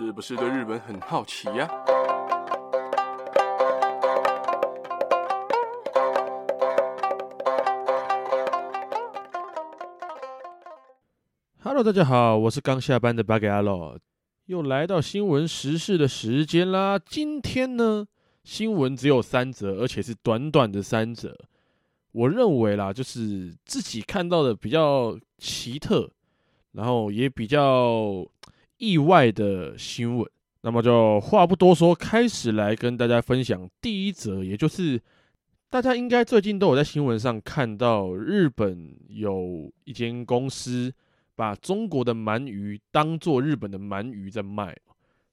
是不是对日本很好奇呀？Hello，大家好，我是刚下班的巴给阿洛，又来到新闻时事的时间啦。今天呢，新闻只有三则，而且是短短的三则。我认为啦，就是自己看到的比较奇特，然后也比较。意外的新闻，那么就话不多说，开始来跟大家分享第一则，也就是大家应该最近都有在新闻上看到，日本有一间公司把中国的鳗鱼当做日本的鳗鱼在卖。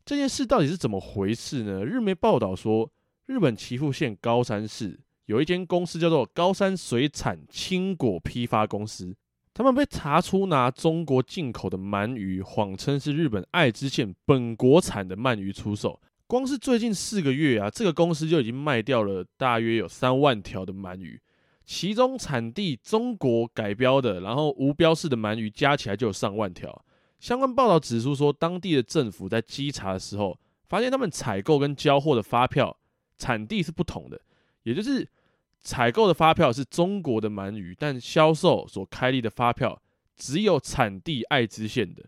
这件事到底是怎么回事呢？日媒报道说，日本岐阜县高山市有一间公司叫做高山水产青果批发公司。他们被查出拿中国进口的鳗鱼，谎称是日本爱知县本国产的鳗鱼出售。光是最近四个月啊，这个公司就已经卖掉了大约有三万条的鳗鱼，其中产地中国改标的，然后无标示的鳗鱼加起来就有上万条。相关报道指出说，当地的政府在稽查的时候，发现他们采购跟交货的发票产地是不同的，也就是。采购的发票是中国的鳗鱼，但销售所开立的发票只有产地爱知县的。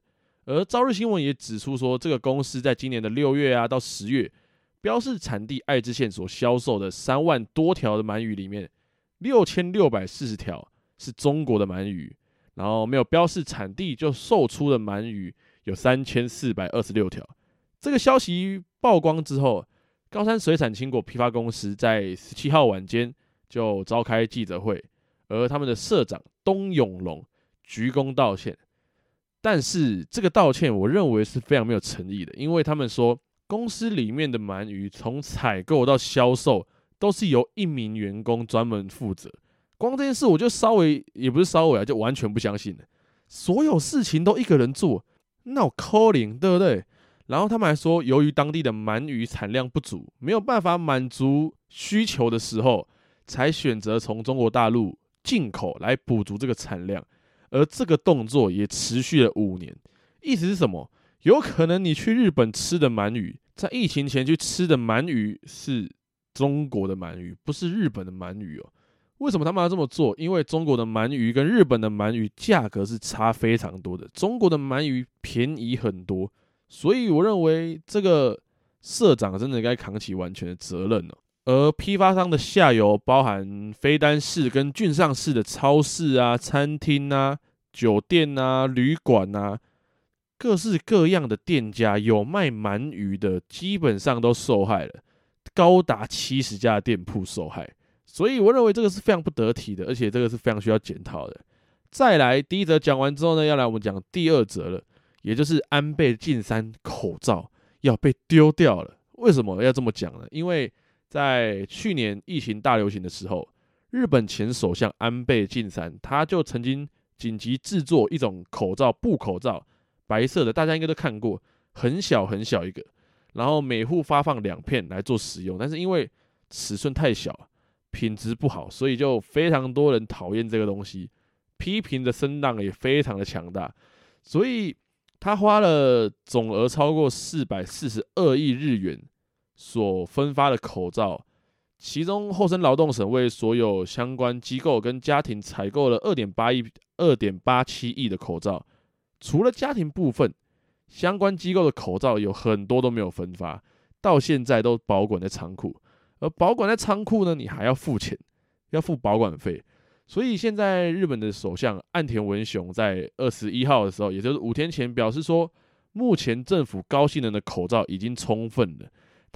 而朝日新闻也指出说，这个公司在今年的六月啊到十月，标示产地爱知县所销售的三万多条的鳗鱼里面，六千六百四十条是中国的鳗鱼，然后没有标示产地就售出的鳗鱼有三千四百二十六条。这个消息曝光之后，高山水产青果批发公司在十七号晚间。就召开记者会，而他们的社长东永龙鞠躬道歉，但是这个道歉我认为是非常没有诚意的，因为他们说公司里面的鳗鱼从采购到销售都是由一名员工专门负责，光这件事我就稍微也不是稍微啊，就完全不相信了，所有事情都一个人做，那我可怜对不对？然后他们还说，由于当地的鳗鱼产量不足，没有办法满足需求的时候。才选择从中国大陆进口来补足这个产量，而这个动作也持续了五年。意思是什么？有可能你去日本吃的鳗鱼，在疫情前去吃的鳗鱼是中国的鳗鱼，不是日本的鳗鱼哦。为什么他们要这么做？因为中国的鳗鱼跟日本的鳗鱼价格是差非常多的，中国的鳗鱼便宜很多，所以我认为这个社长真的该扛起完全的责任哦。而批发商的下游包含飞单市跟郡上市的超市啊、餐厅啊、酒店啊、旅馆啊，各式各样的店家有卖鳗鱼的，基本上都受害了，高达七十家店铺受害。所以我认为这个是非常不得体的，而且这个是非常需要检讨的。再来，第一则讲完之后呢，要来我们讲第二则了，也就是安倍晋三口罩要被丢掉了。为什么要这么讲呢？因为在去年疫情大流行的时候，日本前首相安倍晋三他就曾经紧急制作一种口罩，布口罩，白色的，大家应该都看过，很小很小一个，然后每户发放两片来做使用。但是因为尺寸太小，品质不好，所以就非常多人讨厌这个东西，批评的声浪也非常的强大。所以他花了总额超过四百四十二亿日元。所分发的口罩，其中厚生劳动省为所有相关机构跟家庭采购了二点八亿、二点八七亿的口罩。除了家庭部分，相关机构的口罩有很多都没有分发，到现在都保管在仓库。而保管在仓库呢，你还要付钱，要付保管费。所以现在日本的首相岸田文雄在二十一号的时候，也就是五天前表示说，目前政府高性能的口罩已经充分了。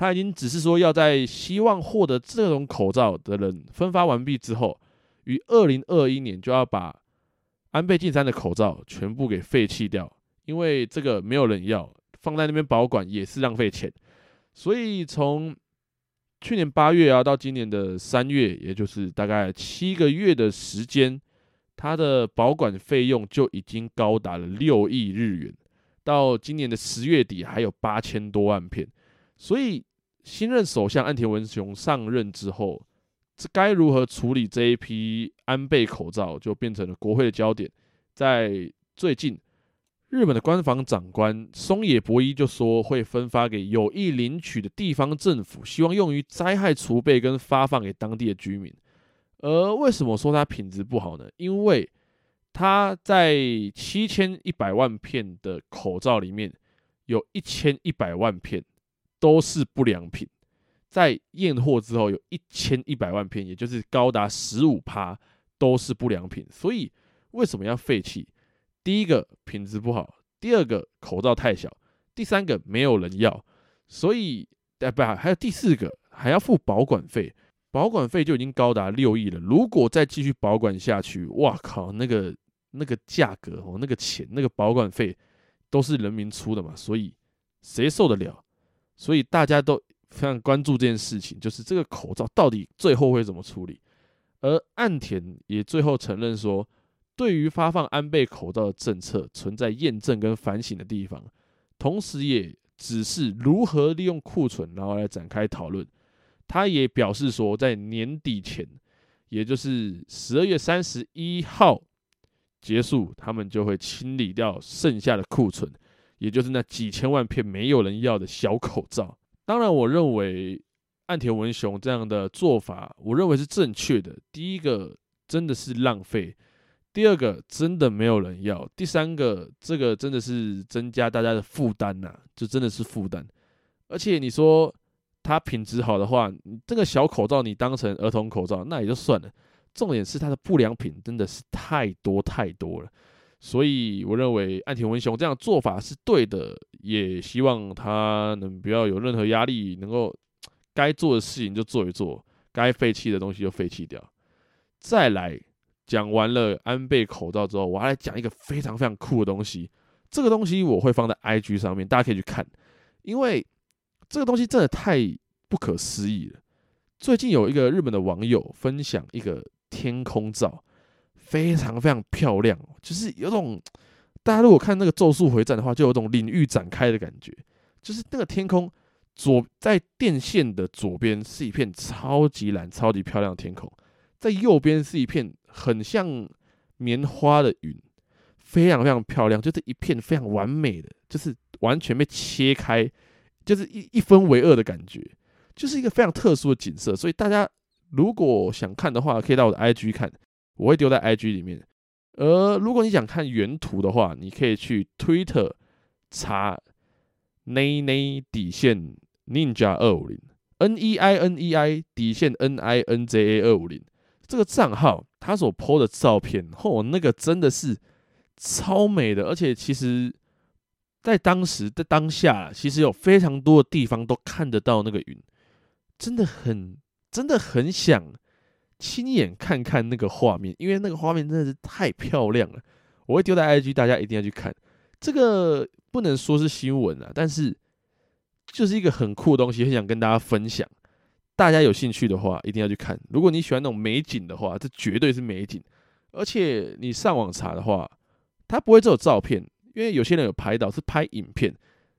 他已经只是说要在希望获得这种口罩的人分发完毕之后，于二零二一年就要把安倍晋三的口罩全部给废弃掉，因为这个没有人要，放在那边保管也是浪费钱。所以从去年八月啊到今年的三月，也就是大概七个月的时间，它的保管费用就已经高达了六亿日元，到今年的十月底还有八千多万片。所以，新任首相岸田文雄上任之后，这该如何处理这一批安倍口罩，就变成了国会的焦点。在最近，日本的官房长官松野博一就说会分发给有意领取的地方政府，希望用于灾害储备跟发放给当地的居民。而为什么说它品质不好呢？因为它在七千一百万片的口罩里面，有一千一百万片都是不良品。在验货之后，有一千一百万片，也就是高达十五趴都是不良品。所以为什么要废弃？第一个品质不好，第二个口罩太小，第三个没有人要。所以，哎不，还有第四个还要付保管费，保管费就已经高达六亿了。如果再继续保管下去，哇靠，那个那个价格哦，那个钱，那个保管费都是人民出的嘛，所以谁受得了？所以大家都。非常关注这件事情，就是这个口罩到底最后会怎么处理。而岸田也最后承认说，对于发放安倍口罩的政策存在验证跟反省的地方，同时也指示如何利用库存，然后来展开讨论。他也表示说，在年底前，也就是十二月三十一号结束，他们就会清理掉剩下的库存，也就是那几千万片没有人要的小口罩。当然，我认为岸田文雄这样的做法，我认为是正确的。第一个真的是浪费，第二个真的没有人要，第三个这个真的是增加大家的负担呐，就真的是负担。而且你说它品质好的话，这个小口罩你当成儿童口罩那也就算了，重点是它的不良品真的是太多太多了。所以我认为岸田文雄这样做法是对的，也希望他能不要有任何压力，能够该做的事情就做一做，该废弃的东西就废弃掉。再来讲完了安倍口罩之后，我还来讲一个非常非常酷的东西。这个东西我会放在 IG 上面，大家可以去看，因为这个东西真的太不可思议了。最近有一个日本的网友分享一个天空照。非常非常漂亮，就是有种大家如果看那个《咒术回战》的话，就有种领域展开的感觉。就是那个天空左在电线的左边是一片超级蓝、超级漂亮的天空，在右边是一片很像棉花的云，非常非常漂亮，就是一片非常完美的，就是完全被切开，就是一一分为二的感觉，就是一个非常特殊的景色。所以大家如果想看的话，可以到我的 IG 看。我会丢在 IG 里面，而如果你想看原图的话，你可以去 Twitter 查 nei nei 底线 ninja 二五零 N E I N E I 底线 N I N J A 二五零这个账号，他所 po 的照片，嚯，那个真的是超美的，而且其实，在当时的当下，其实有非常多的地方都看得到那个云，真的很，真的很想。亲眼看看那个画面，因为那个画面真的是太漂亮了。我会丢在 IG，大家一定要去看。这个不能说是新闻啊，但是就是一个很酷的东西，很想跟大家分享。大家有兴趣的话，一定要去看。如果你喜欢那种美景的话，这绝对是美景。而且你上网查的话，它不会只有照片，因为有些人有拍到是拍影片，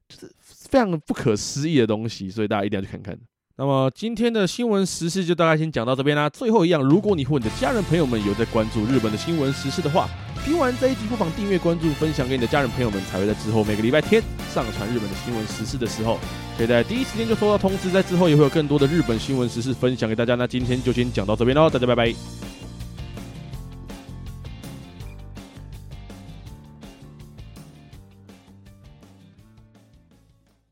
就是非常不可思议的东西，所以大家一定要去看看。那么今天的新闻时事就大概先讲到这边啦。最后一样，如果你和你的家人朋友们有在关注日本的新闻时事的话，听完这一集不妨订阅、关注、分享给你的家人朋友们，才会在之后每个礼拜天上传日本的新闻时事的时候，可以在第一时间就收到通知。在之后也会有更多的日本新闻时事分享给大家。那今天就先讲到这边喽，大家拜拜。